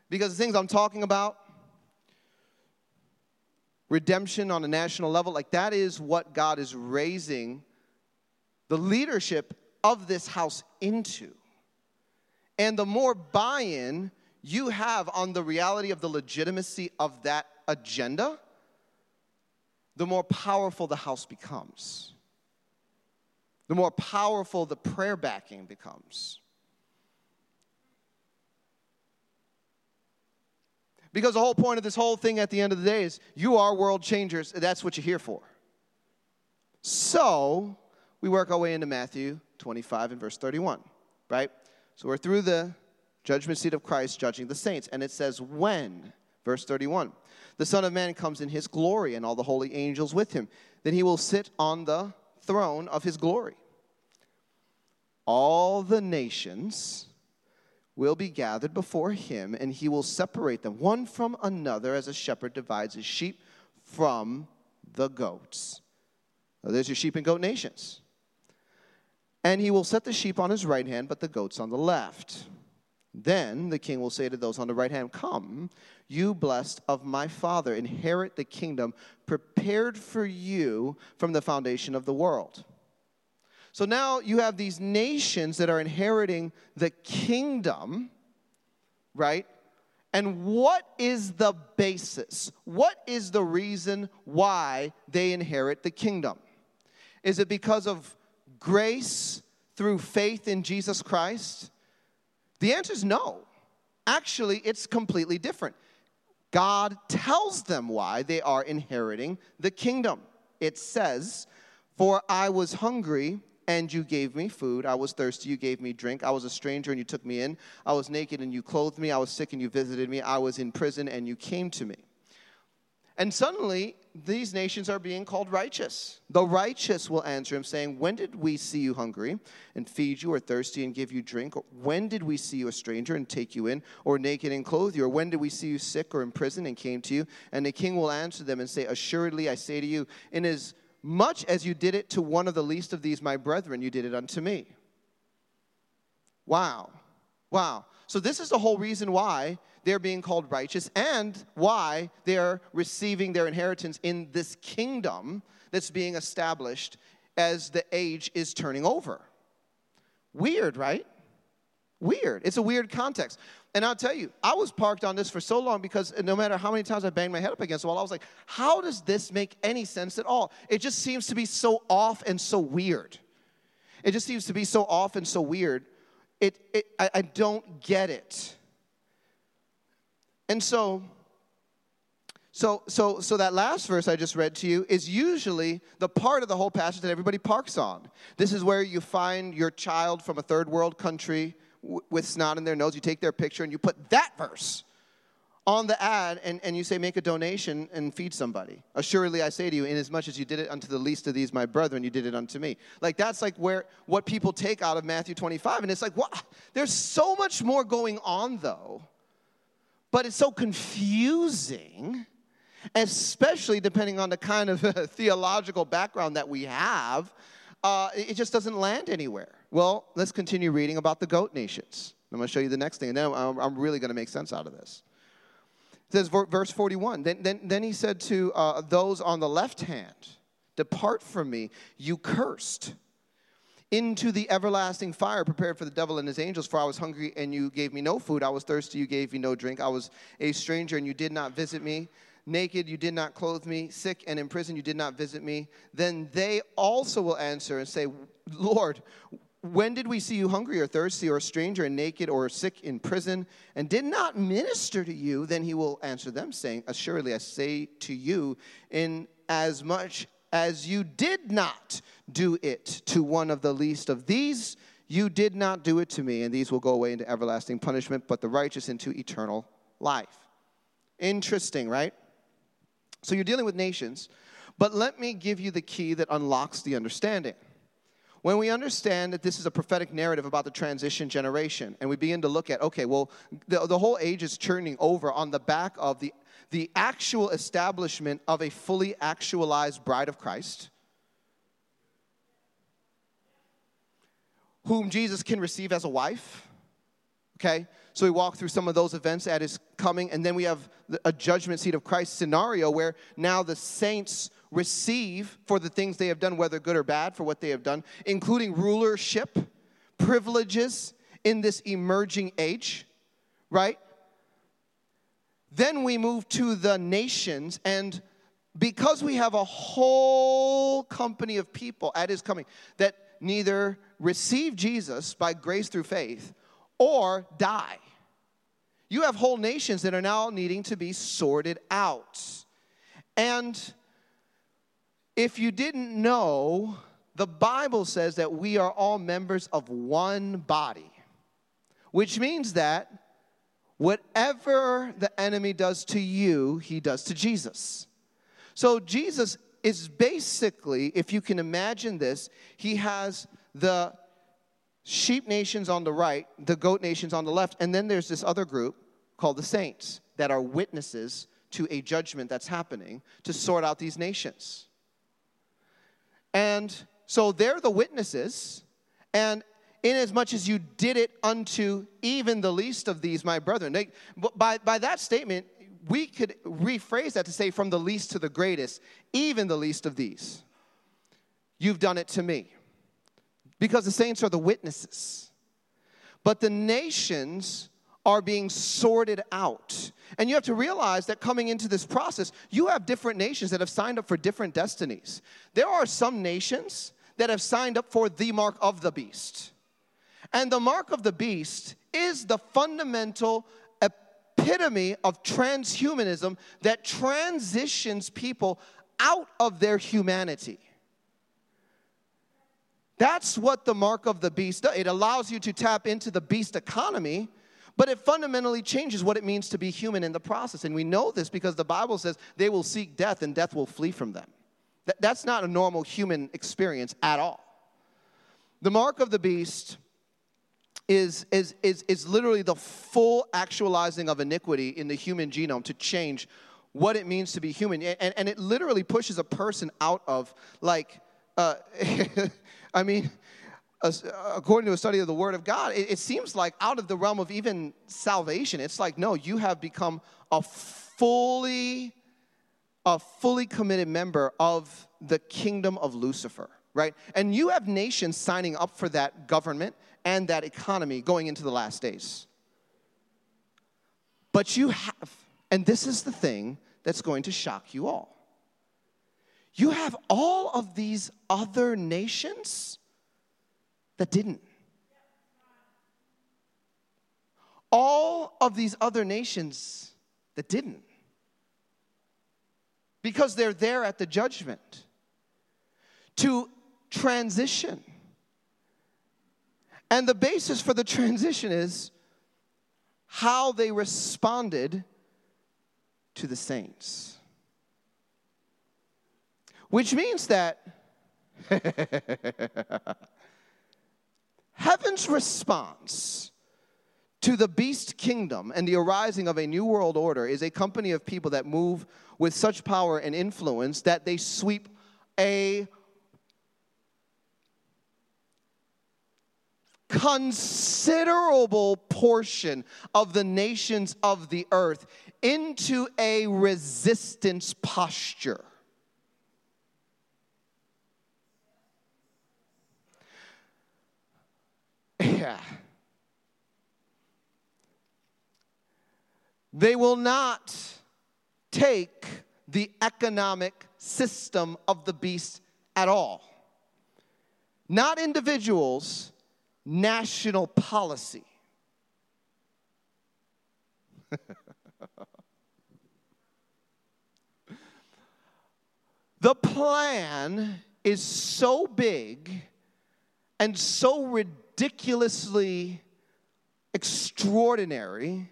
Because the things I'm talking about, redemption on a national level, like that is what God is raising the leadership of this house into. And the more buy in you have on the reality of the legitimacy of that agenda, the more powerful the house becomes. The more powerful the prayer backing becomes. Because the whole point of this whole thing at the end of the day is you are world changers. That's what you're here for. So we work our way into Matthew 25 and verse 31, right? So we're through the judgment seat of Christ judging the saints. And it says, When, verse 31, the Son of Man comes in his glory and all the holy angels with him, then he will sit on the throne of his glory. All the nations will be gathered before him, and he will separate them one from another as a shepherd divides his sheep from the goats. Now, there's your sheep and goat nations. And he will set the sheep on his right hand, but the goats on the left. Then the king will say to those on the right hand, Come, you blessed of my father, inherit the kingdom prepared for you from the foundation of the world. So now you have these nations that are inheriting the kingdom, right? And what is the basis? What is the reason why they inherit the kingdom? Is it because of grace through faith in Jesus Christ? The answer is no. Actually, it's completely different. God tells them why they are inheriting the kingdom. It says, For I was hungry and you gave me food. I was thirsty, you gave me drink. I was a stranger and you took me in. I was naked and you clothed me. I was sick and you visited me. I was in prison and you came to me. And suddenly, these nations are being called righteous. The righteous will answer him, saying, When did we see you hungry and feed you, or thirsty and give you drink? Or when did we see you a stranger and take you in, or naked and clothe you? Or when did we see you sick or in prison and came to you? And the king will answer them and say, Assuredly, I say to you, in as much as you did it to one of the least of these, my brethren, you did it unto me. Wow. Wow. So, this is the whole reason why they're being called righteous and why they're receiving their inheritance in this kingdom that's being established as the age is turning over. Weird, right? Weird. It's a weird context. And I'll tell you, I was parked on this for so long because no matter how many times I banged my head up against the wall, I was like, how does this make any sense at all? It just seems to be so off and so weird. It just seems to be so off and so weird. It, it I, I don't get it. And so, so, so, so that last verse I just read to you is usually the part of the whole passage that everybody parks on. This is where you find your child from a third world country with snot in their nose, you take their picture and you put that verse on the ad and, and you say, Make a donation and feed somebody. Assuredly, I say to you, inasmuch as you did it unto the least of these, my brethren, you did it unto me. Like, that's like where what people take out of Matthew 25. And it's like, what? There's so much more going on, though, but it's so confusing, especially depending on the kind of <laughs> theological background that we have. Uh, it just doesn't land anywhere. Well, let's continue reading about the goat nations. I'm going to show you the next thing, and then I'm, really going to make sense out of this. It says, verse 41 Then, then, then he said to uh, those on the left hand, Depart from me, you cursed, into the everlasting fire prepared for the devil and his angels. For I was hungry, and you gave me no food. I was thirsty, you gave me no drink. I was a stranger, and you did not visit me. Naked, you did not clothe me. Sick and in prison, you did not visit me. Then they also will answer and say, Lord, when did we see you hungry or thirsty or a stranger and naked or sick in prison and did not minister to you? Then he will answer them, saying, Assuredly, I say to you, in as much as you did not do it to one of the least of these, you did not do it to me. And these will go away into everlasting punishment, but the righteous into eternal life. Interesting, right? So you're dealing with nations, but let me give you the key that unlocks the understanding. When we understand that this is a prophetic narrative about the transition generation, and we begin to look at, okay, well, the, the whole age is churning over on the back of the, the actual establishment of a fully actualized bride of Christ, whom Jesus can receive as a wife. Okay? So we walk through some of those events at his coming, and then we have a judgment seat of Christ scenario where now the saints receive for the things they have done, whether good or bad, for what they have done, including rulership, privileges in this emerging age, right? Then we move to the nations, and because we have a whole company of people at his coming that neither receive Jesus by grace through faith or die. You have whole nations that are now needing to be sorted out. And if you didn't know, the Bible says that we are all members of one body, which means that whatever the enemy does to you, he does to Jesus. So Jesus is basically, if you can imagine this, he has the sheep nations on the right, the goat nations on the left, and then there's this other group called the saints that are witnesses to a judgment that's happening to sort out these nations. And so they're the witnesses. And inasmuch as you did it unto even the least of these, my brethren. They, by, by that statement, we could rephrase that to say, from the least to the greatest, even the least of these. You've done it to me. Because the saints are the witnesses. But the nations are being sorted out. And you have to realize that coming into this process, you have different nations that have signed up for different destinies. There are some nations that have signed up for the mark of the beast. And the mark of the beast is the fundamental epitome of transhumanism that transitions people out of their humanity. That's what the mark of the beast does. It allows you to tap into the beast economy but it fundamentally changes what it means to be human in the process. And we know this because the Bible says they will seek death and death will flee from them. that's not a normal human experience at all. The mark of the beast is, is, is, is literally the full actualizing of iniquity in the human genome to change what it means to be human. And, and it literally pushes a person out of, like, uh, <laughs> I mean, according to a study of the Word of God, it, it seems like out of the realm of even salvation, it's like, no, you have become a fully, a fully committed member of the kingdom of Lucifer, right? And you have nations signing up for that government and that economy going into the last days. But you have, and this is the thing that's going to shock you all. You have all of these other nations that didn't. All of these other nations that didn't. Because they're there at the judgment to transition. And the basis for the transition is how they responded to the saints. Which means that <laughs> heaven's response to the beast kingdom and the arising of a new world order is a company of people that move with such power and influence that they sweep a considerable portion of the nations of the earth into a resistance posture. Yeah. They will not take the economic system of the beast at all. Not individuals, national policy. <laughs> the plan is so big and so ridiculously extraordinary,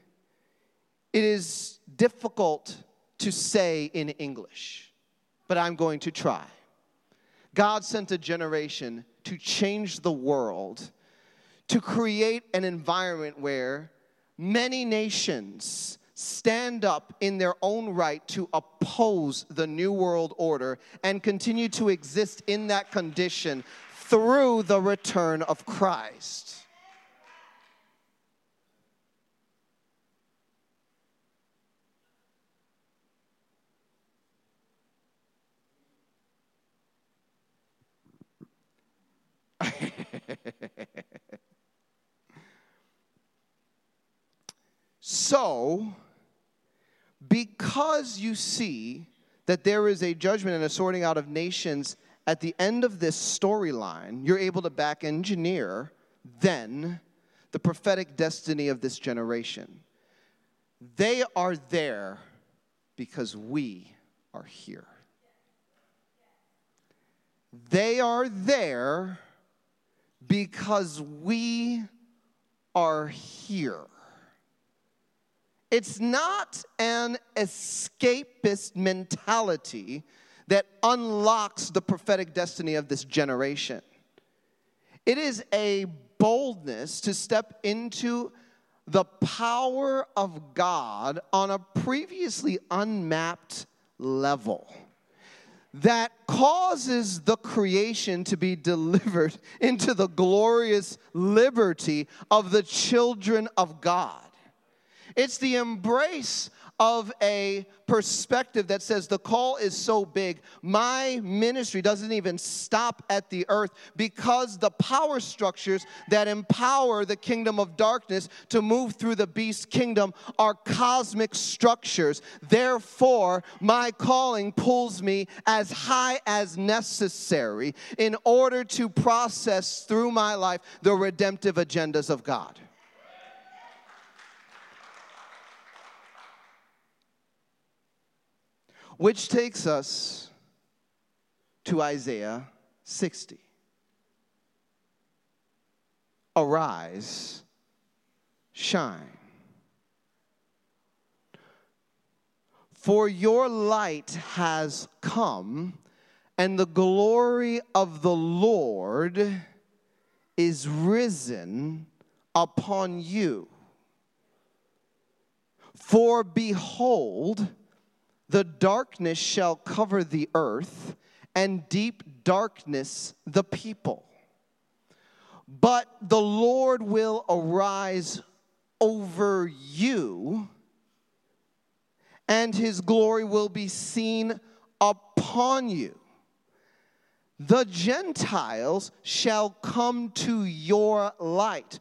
it is difficult to say in English, but I'm going to try. God sent a generation to change the world, to create an environment where many nations stand up in their own right to oppose the New World Order and continue to exist in that condition through the return of Christ. <laughs> so, because you see that there is a judgment and a sorting out of nations at the end of this storyline, you're able to back engineer then the prophetic destiny of this generation. They are there because we are here. They are there because we are here. It's not an escapist mentality that unlocks the prophetic destiny of this generation. It is a boldness to step into the power of God on a previously unmapped level that causes the creation to be delivered <laughs> into the glorious liberty of the children of God. It's the embrace of a perspective that says the call is so big, my ministry doesn't even stop at the earth because the power structures that empower the kingdom of darkness to move through the beast kingdom are cosmic structures. Therefore, my calling pulls me as high as necessary in order to process through my life the redemptive agendas of God. Which takes us to Isaiah 60. Arise, shine. For your light has come, and the glory of the Lord is risen upon you. For behold, the darkness shall cover the earth, and deep darkness the people. But the Lord will arise over you, and his glory will be seen upon you. The Gentiles shall come to your light.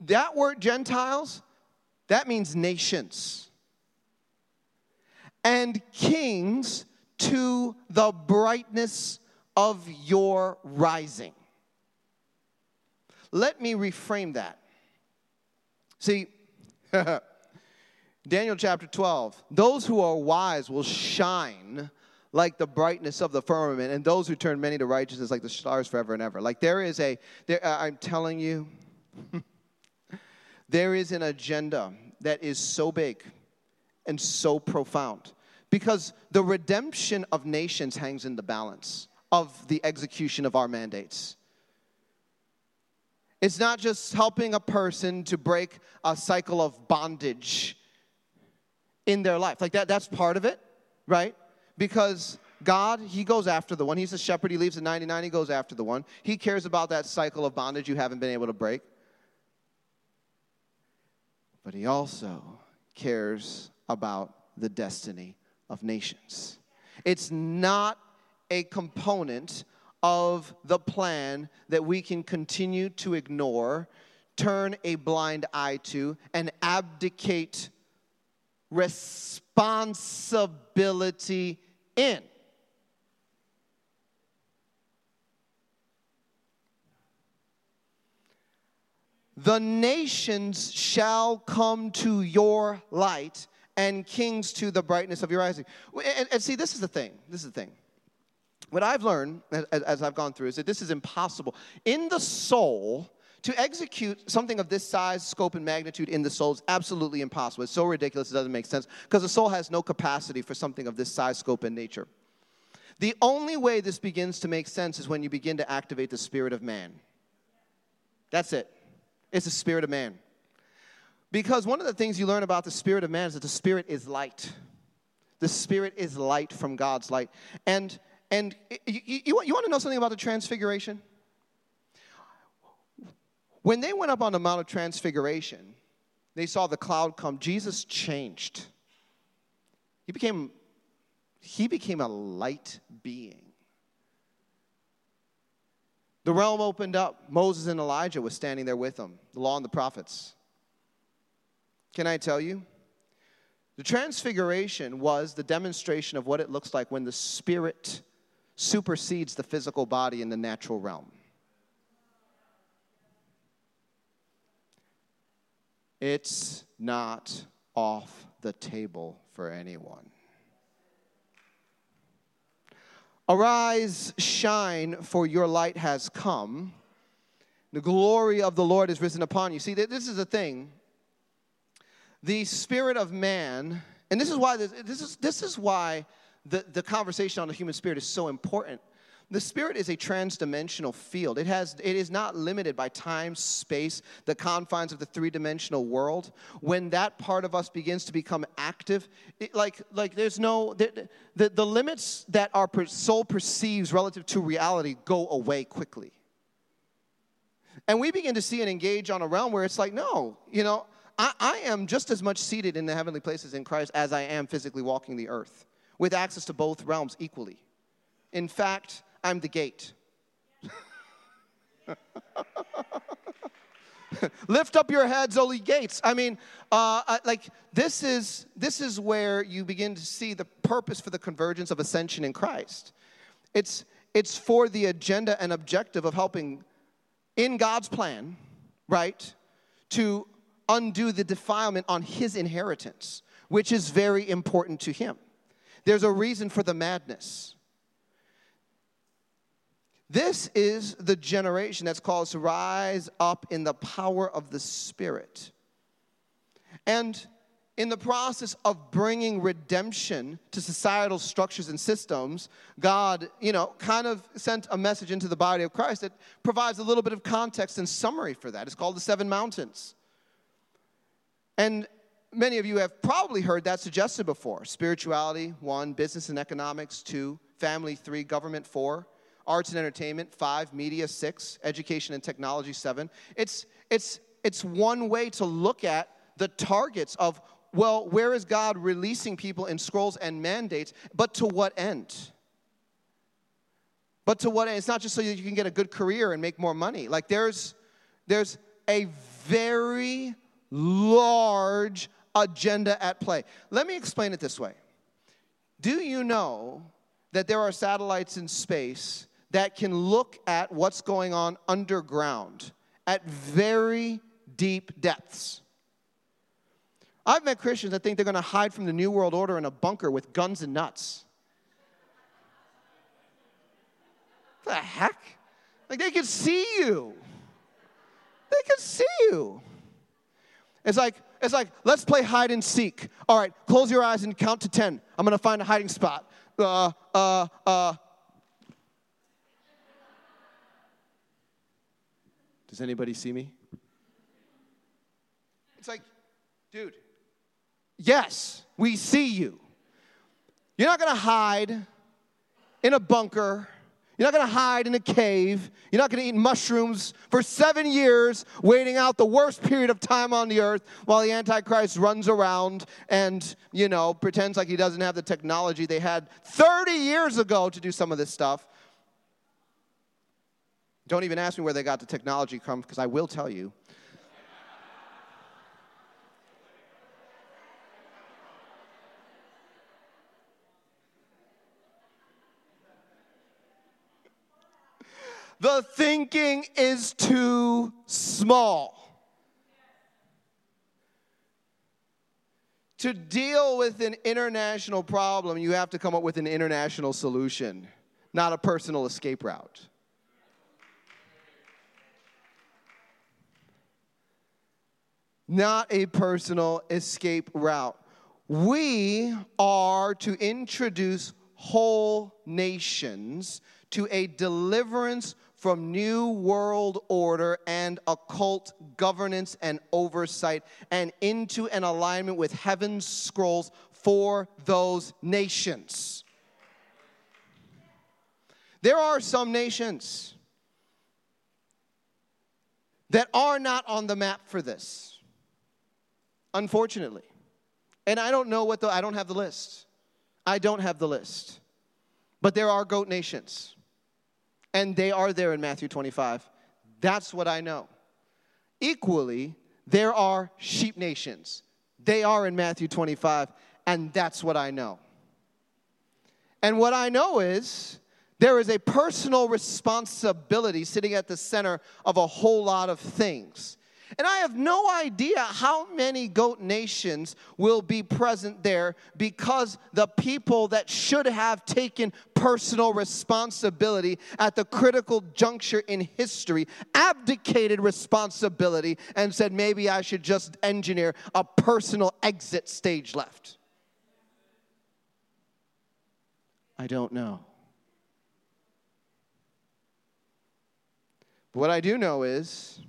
That word Gentiles, that means nations and kings to the brightness of your rising. Let me reframe that. See, <laughs> Daniel chapter 12 those who are wise will shine like the brightness of the firmament, and those who turn many to righteousness like the stars forever and ever. Like there is a, there, uh, I'm telling you, <laughs> there is an agenda that is so big and so profound because the redemption of nations hangs in the balance of the execution of our mandates. It's not just helping a person to break a cycle of bondage in their life. Like that, that's part of it, right? Because God, He goes after the one. He's a shepherd. He leaves the 99. He goes after the one. He cares about that cycle of bondage you haven't been able to break. But He also cares about the destiny of nations. It's not a component of the plan that we can continue to ignore, turn a blind eye to, and abdicate responsibility in. The nations shall come to your light, and kings to the brightness of your rising. And, and see, this is the thing. This is the thing what I've learned as, as, I've gone through is that this is impossible. In the soul, to execute something of this size, scope, and magnitude in the soul is absolutely impossible. It's so ridiculous, it doesn't make sense because the soul has no capacity for something of this size, scope, and nature. The only way this begins to make sense is when you begin to activate the spirit of man. That's it. It's the spirit of man. Because one of the things you learn about the spirit of man is that the spirit is light. The spirit is light from God's light. And and you, you, you want to know something about the transfiguration? When they went up on the Mount of Transfiguration, they saw the cloud come. Jesus changed. He became, he became a light being. The realm opened up. Moses and Elijah was standing there with them, the law and the prophets. Can I tell you? The transfiguration was the demonstration of what it looks like when the Spirit supersedes the physical body in the natural realm. It's not off the table for anyone. Arise, shine, for your light has come. The glory of the Lord is risen upon you. See, this is the thing. The spirit of man, and this is why this, this is this is why the, the conversation on the human spirit is so important. The spirit is a transdimensional field. It, has, it is not limited by time, space, the confines of the three dimensional world. When that part of us begins to become active, it, like, like there's no, the, the, the limits that our soul perceives relative to reality go away quickly. And we begin to see and engage on a realm where it's like, no, you know, I, I am just as much seated in the heavenly places in Christ as I am physically walking the earth with access to both realms equally. In fact, I'm the gate. <laughs> Lift up your heads, O gates. I mean, uh, uh, like this is this is where you begin to see the purpose for the convergence of ascension in Christ. It's it's for the agenda and objective of helping in God's plan, right, to undo the defilement on His inheritance, which is very important to Him. There's a reason for the madness. This is the generation that's called to rise up in the power of the Spirit. And in the process of bringing redemption to societal structures and systems, God, you know, kind of sent a message into the body of Christ that provides a little bit of context and summary for that. It's called the Seven Mountains. And many of you have probably heard that suggested before spirituality, one, business and economics, two, family, three, government, four, arts and entertainment, five, media, six, education and technology, seven. It's, it's, it's one way to look at the targets of, well, where is God releasing people in scrolls and mandates, but to what end? But to what end? It's not just so that you can get a good career and make more money. Like there's, there's a very large agenda at play. Let me explain it this way Do you know that there are satellites in space that can look at what's going on underground at very deep depths? I've met Christians that think they're going to hide from the New World Order in a bunker with guns and nuts. What the heck? Like they could see you. They could see you. It's like, it's like, let's play hide and seek. All right, close your eyes and count to 10. I'm gonna find a hiding spot. Uh, uh, uh. Does anybody see me? It's like, dude, yes, we see you. You're not gonna hide in a bunker. You're not gonna hide in a cave. You're not gonna eat mushrooms for seven years, waiting out the worst period of time on the earth while the Antichrist runs around and, you know, pretends like he doesn't have the technology they had 30 years ago to do some of this stuff. Don't even ask me where they got the technology from, because I will tell you. The thinking is too small. To deal with an international problem, you have to come up with an international solution, not a personal escape route. Not a personal escape route. We are to introduce whole nations to a deliverance from New World Order and occult governance and oversight and into an alignment with heaven's scrolls for those nations. There are some nations that are not on the map for this, unfortunately. And I don't know what the, I don't have the list. I don't have the list. But there are goat nations and they are there in Matthew 25. That's what I know. Equally, there are sheep nations. They are in Matthew 25, and that's what I know. And what I know is there is a personal responsibility sitting at the center of a whole lot of things. And I have no idea how many goat nations will be present there because the people that should have taken personal responsibility at the critical juncture in history abdicated responsibility and said, maybe I should just engineer a personal exit stage left. I don't know. But what I do know is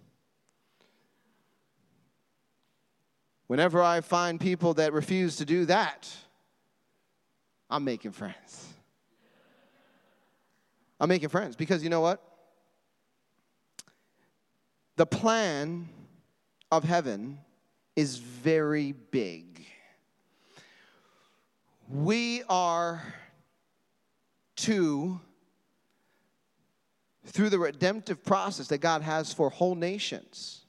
Whenever I find people that refuse to do that, I'm making friends. I'm making friends because you know what? The plan of heaven is very big. We are to, through the redemptive process that God has for whole nations,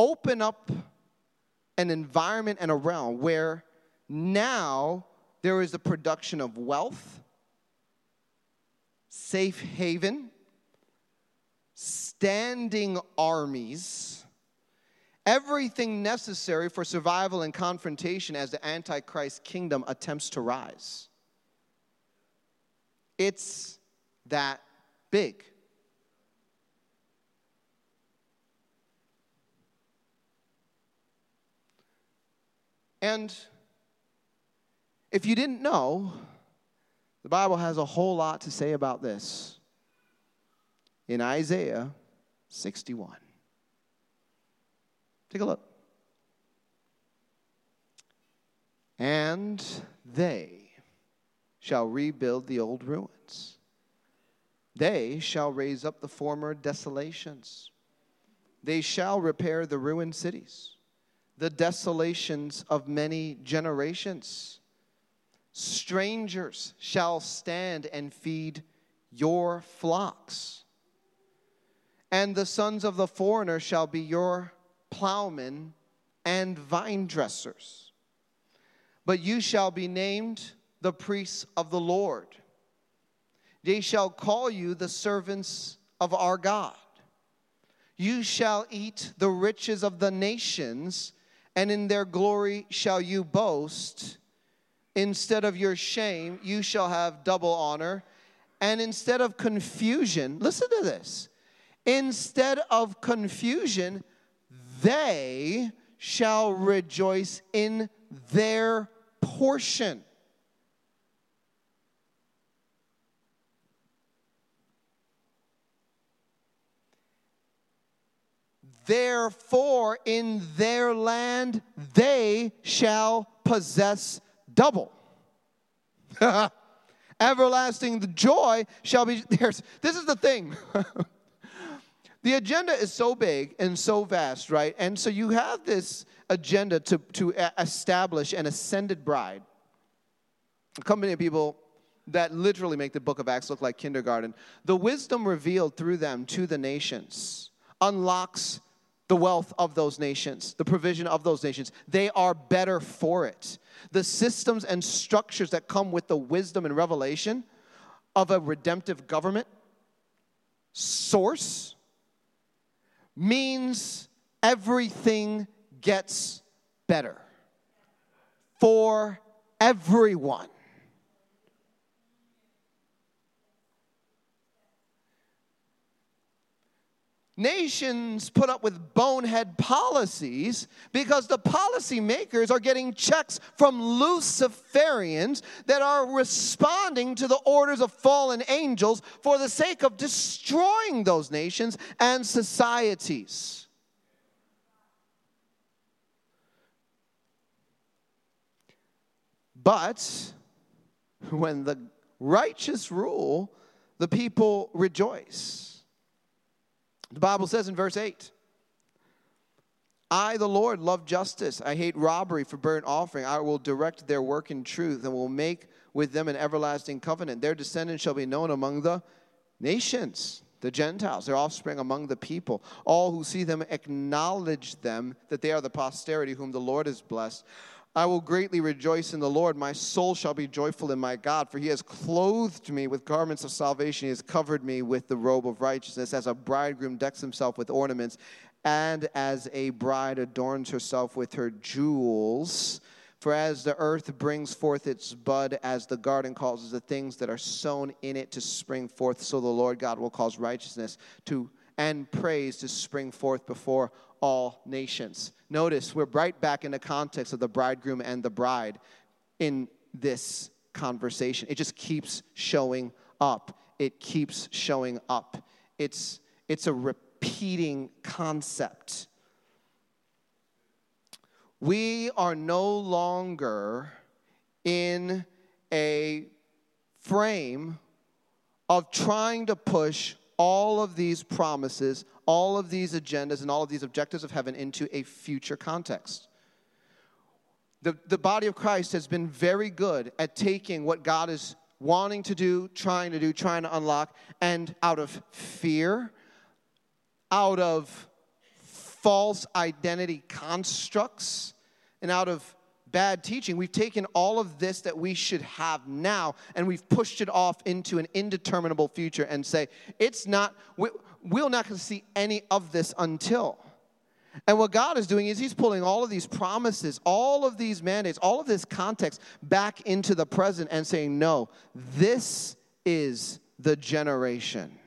open up an environment and a realm where now there is the production of wealth, safe haven, standing armies, everything necessary for survival and confrontation as the Antichrist kingdom attempts to rise. It's that big. And if you didn't know, the Bible has a whole lot to say about this in Isaiah 61. Take a look. And they shall rebuild the old ruins. They shall raise up the former desolations. They shall repair the ruined cities the desolations of many generations. Strangers shall stand and feed your flocks, and the sons of the foreigner shall be your plowmen and vine dressers. But you shall be named the priests of the Lord. They shall call you the servants of our God. You shall eat the riches of the nations and in their glory shall you boast. Instead of your shame, you shall have double honor. And instead of confusion, listen to this. Instead of confusion, they shall rejoice in their portion. Therefore, in their land they shall possess double. <laughs> Everlasting joy shall be theirs. This is the thing. <laughs> the agenda is so big and so vast, right? And so you have this agenda to, to establish an ascended bride. A company of people that literally make the book of Acts look like kindergarten. The wisdom revealed through them to the nations unlocks the wealth of those nations, the provision of those nations. They are better for it. The systems and structures that come with the wisdom and revelation of a redemptive government source means everything gets better for everyone. Nations put up with bonehead policies because the policymakers are getting checks from Luciferians that are responding to the orders of fallen angels for the sake of destroying those nations and societies. But when the righteous rule, the people rejoice. The Bible says in verse 8, I, the Lord, love justice. I hate robbery for burnt offering. I will direct their work in truth and will make with them an everlasting covenant. Their descendants shall be known among the nations, the Gentiles, their offspring among the people. All who see them acknowledge them that they are the posterity whom the Lord has blessed. I will greatly rejoice in the Lord. My soul shall be joyful in my God, for he has clothed me with garments of salvation. He has covered me with the robe of righteousness, as a bridegroom decks himself with ornaments, and as a bride adorns herself with her jewels. For as the earth brings forth its bud, as the garden causes the things that are sown in it to spring forth, so the Lord God will cause righteousness to and praise to spring forth before all nations. Notice we're right back in the context of the bridegroom and the bride in this conversation. It just keeps showing up. It keeps showing up. It's, it's a repeating concept. We are no longer in a frame of trying to push all of these promises, all of these agendas, and all of these objectives of heaven into a future context. The, the body of Christ has been very good at taking what God is wanting to do, trying to do, trying to unlock, and out of fear, out of false identity constructs, and out of bad teaching, we've taken all of this that we should have now and we've pushed it off into an indeterminable future and say, it's not, we're not going to see any of this until. And what God is doing is He's pulling all of these promises, all of these mandates, all of this context back into the present and saying, no, this is the generation.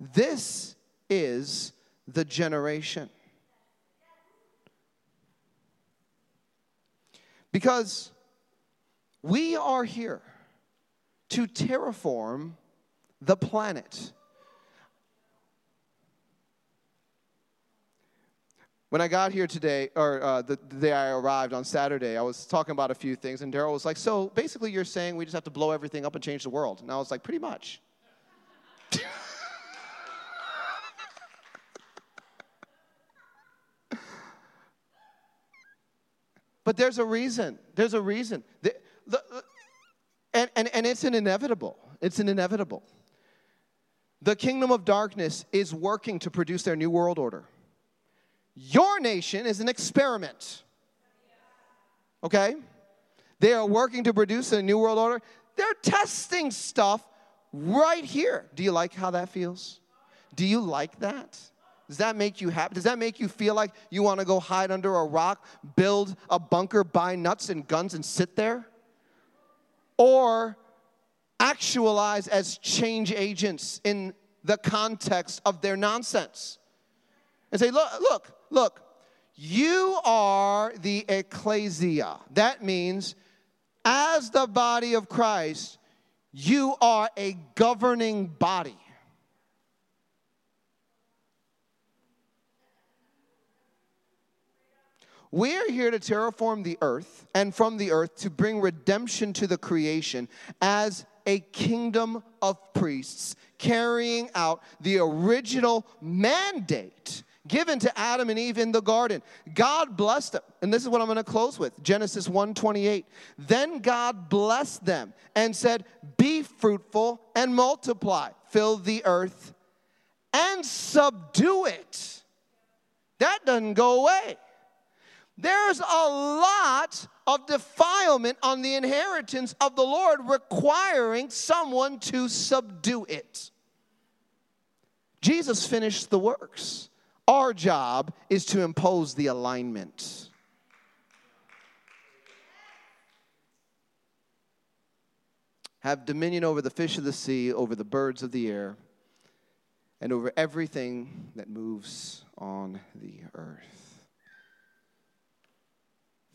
This is the generation. Because we are here to terraform the planet. When I got here today, or uh, the, the, day I arrived on Saturday, I was talking about a few things, and Daryl was like, So basically, you're saying we just have to blow everything up and change the world? And I was like, Pretty much. <laughs> But there's a reason. There's a reason. The, the, and, and, and it's an inevitable. It's an inevitable. The kingdom of darkness is working to produce their new world order. Your nation is an experiment. Okay? They are working to produce a new world order. They're testing stuff right here. Do you like how that feels? Do you like that? Does that make you happy? Does that make you feel like you want to go hide under a rock, build a bunker, buy nuts and guns, and sit there? Or actualize as change agents in the context of their nonsense and say, look, look, look, you are the ecclesia. That means, as the body of Christ, you are a governing body. We are here to terraform the earth and from the earth to bring redemption to the creation as a kingdom of priests carrying out the original mandate given to Adam and Eve in the garden. God blessed them. And this is what I'm going to close with. Genesis 1:28. Then God blessed them and said, "Be fruitful and multiply, fill the earth and subdue it." That doesn't go away. There's a lot of defilement on the inheritance of the Lord requiring someone to subdue it. Jesus finished the works. Our job is to impose the alignment. Have dominion over the fish of the sea, over the birds of the air, and over everything that moves on the earth.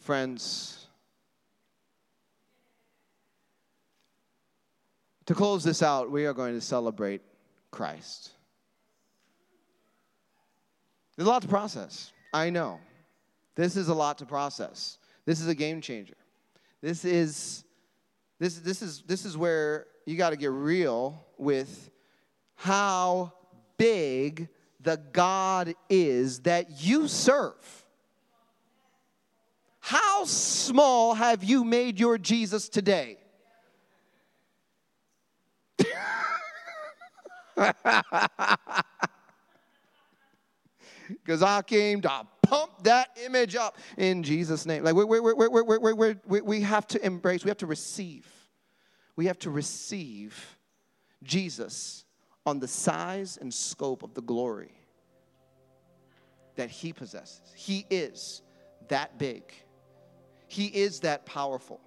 Friends, to close this out, we are going to celebrate Christ. There's a lot to process. I know. This is a lot to process. This is a game changer. This is this this is this is where you got to get real with how big the God is that you serve. How small have you made your Jesus today? <laughs> because I came to pump that image up in Jesus' name. Like, we we we we we have to embrace, we have to receive. We have to receive Jesus on the size and scope of the glory that he possesses. He is that big, he is that powerful.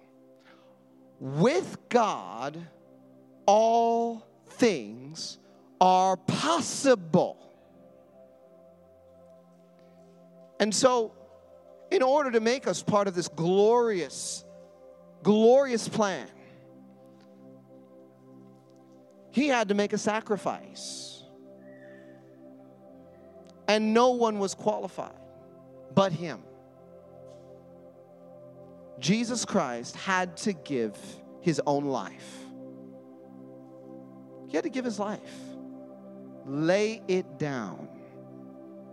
With God, all things are possible. And so, in order to make us part of this glorious, glorious plan, he had to make a sacrifice. And no one was qualified but him. Jesus Christ had to give his own life. He had to give his life, lay it down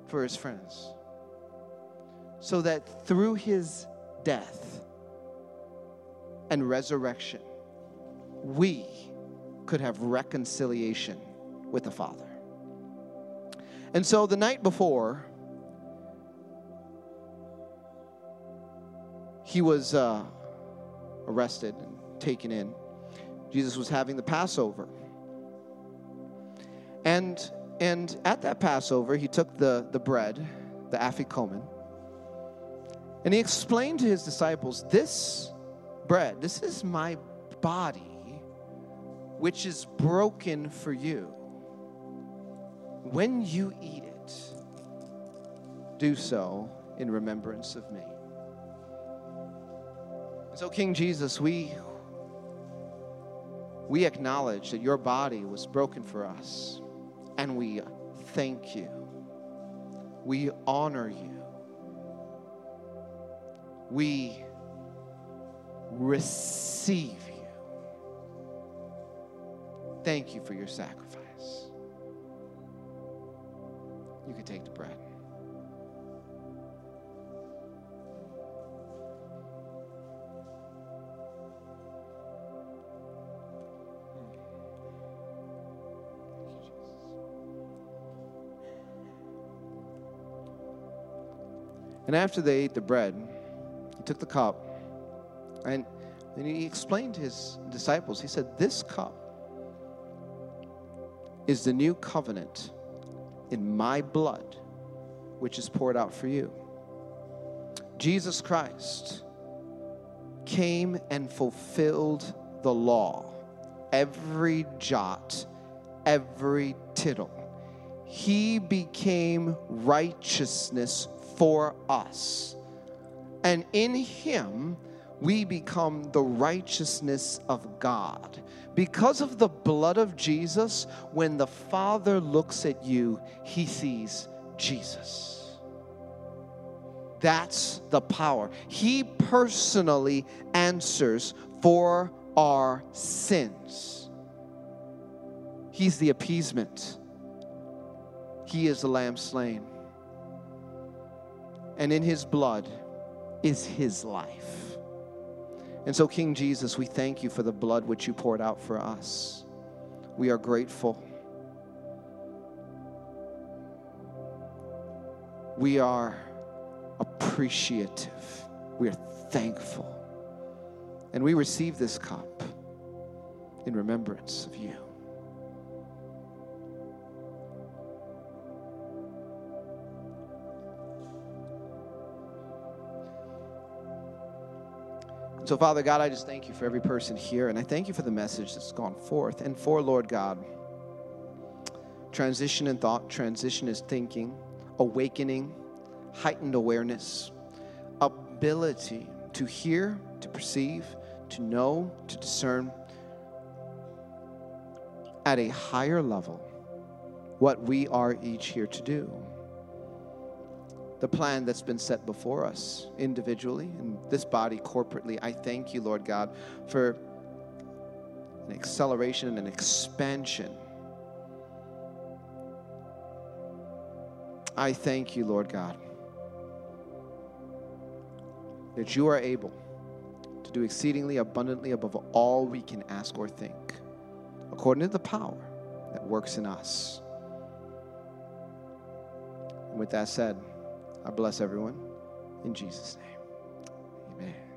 for his friends so that through his death and resurrection, we could have reconciliation with the Father. And so the night before, he was uh, arrested and taken in. Jesus was having the Passover. And, and at that Passover, he took the, the bread, the afikomen, and he explained to his disciples, This bread, this is my body, which is broken for you. When you eat it, do so in remembrance of me. So, King Jesus, we, we acknowledge that your body was broken for us, and we thank you. We honor you we receive you. Thank you for your sacrifice. You can take the bread. And after they ate the bread, he took the cup and then he explained to his disciples, he said, This cup is the new covenant in my blood, which is poured out for you. Jesus Christ came and fulfilled the law, every jot, every tittle. He became righteousness for us and in him, we become the righteousness of God. Because of the blood of Jesus, when the Father looks at you, he sees Jesus. That's the power. He personally answers for our sins. He's the appeasement. He is the lamb slain. And in his blood is his life. And so, King Jesus, we thank you for the blood which you poured out for us. We are grateful. We are appreciative. We are thankful. And we receive this cup in remembrance of you. So, Father God, I just thank you for every person here, and I thank you for the message that's gone forth. And for, Lord God, transition in thought, transition is thinking, awakening, heightened awareness, ability to hear, to perceive, to know, to discern at a higher level what we are each here to do. The plan that's been set before us individually and this body corporately, I thank you, Lord God, for an acceleration and an expansion. I thank you, Lord God that you are able to do exceedingly abundantly above all we can ask or think, according to the power that works in us. And with that said, I bless everyone in Jesus' name. Amen.